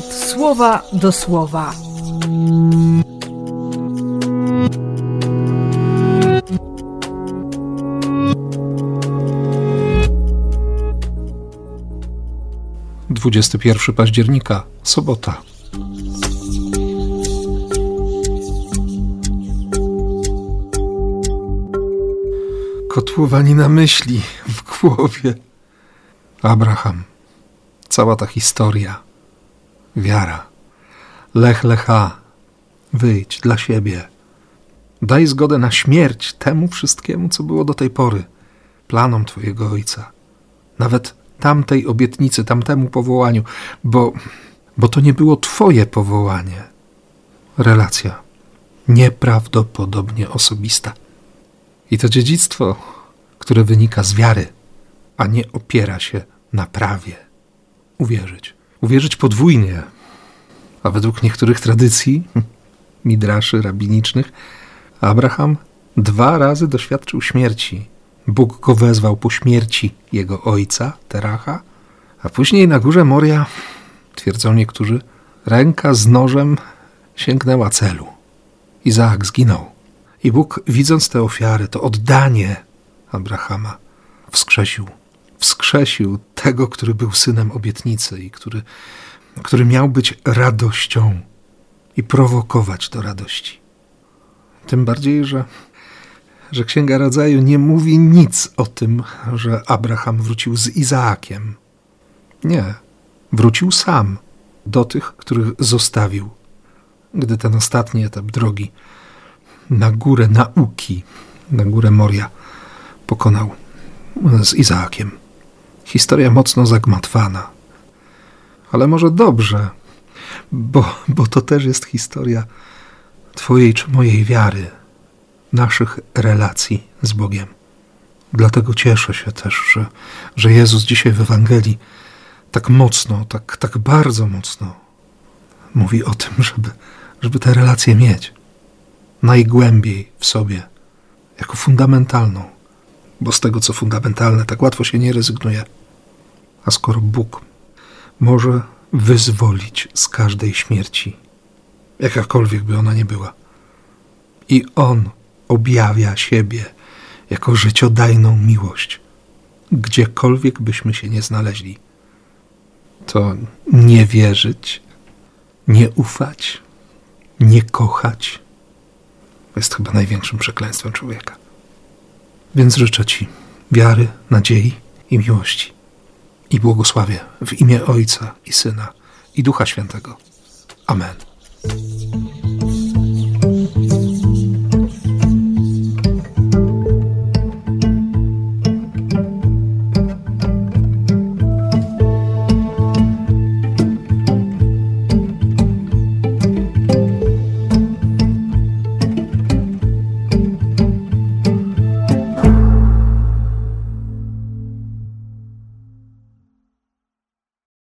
słowa do słowa. Dwudziesty pierwszy października, sobota. Kotłowani na myśli w głowie. Abraham, cała ta historia, wiara, lech lecha, wyjdź dla siebie. Daj zgodę na śmierć temu wszystkiemu, co było do tej pory, planom Twojego Ojca, nawet tamtej obietnicy, tamtemu powołaniu, bo, bo to nie było Twoje powołanie. Relacja nieprawdopodobnie osobista. I to dziedzictwo, które wynika z wiary, a nie opiera się na prawie. Uwierzyć. Uwierzyć podwójnie. A według niektórych tradycji, midraszy rabinicznych, Abraham dwa razy doświadczył śmierci. Bóg go wezwał po śmierci jego ojca, Teracha, a później na górze Moria, twierdzą niektórzy, ręka z nożem sięgnęła celu. Izaak zginął. I Bóg, widząc te ofiary, to oddanie Abrahama, wskrzesił. Wskrzesił tego, który był synem obietnicy i który, który miał być radością i prowokować do radości. Tym bardziej, że, że Księga Rodzaju nie mówi nic o tym, że Abraham wrócił z Izaakiem. Nie, wrócił sam do tych, których zostawił, gdy ten ostatni etap drogi na górę nauki, na górę Moria pokonał z Izaakiem. Historia mocno zagmatwana, ale może dobrze, bo, bo to też jest historia Twojej czy mojej wiary, naszych relacji z Bogiem. Dlatego cieszę się też, że, że Jezus dzisiaj w Ewangelii tak mocno, tak, tak bardzo mocno mówi o tym, żeby, żeby te relacje mieć najgłębiej w sobie, jako fundamentalną, bo z tego, co fundamentalne, tak łatwo się nie rezygnuje. A skoro Bóg może wyzwolić z każdej śmierci, jakakolwiek by ona nie była, i On objawia siebie jako życiodajną miłość, gdziekolwiek byśmy się nie znaleźli, to nie wierzyć, nie ufać, nie kochać, jest chyba największym przekleństwem człowieka. Więc życzę Ci wiary, nadziei i miłości. I błogosławię w imię Ojca i Syna i Ducha Świętego. Amen.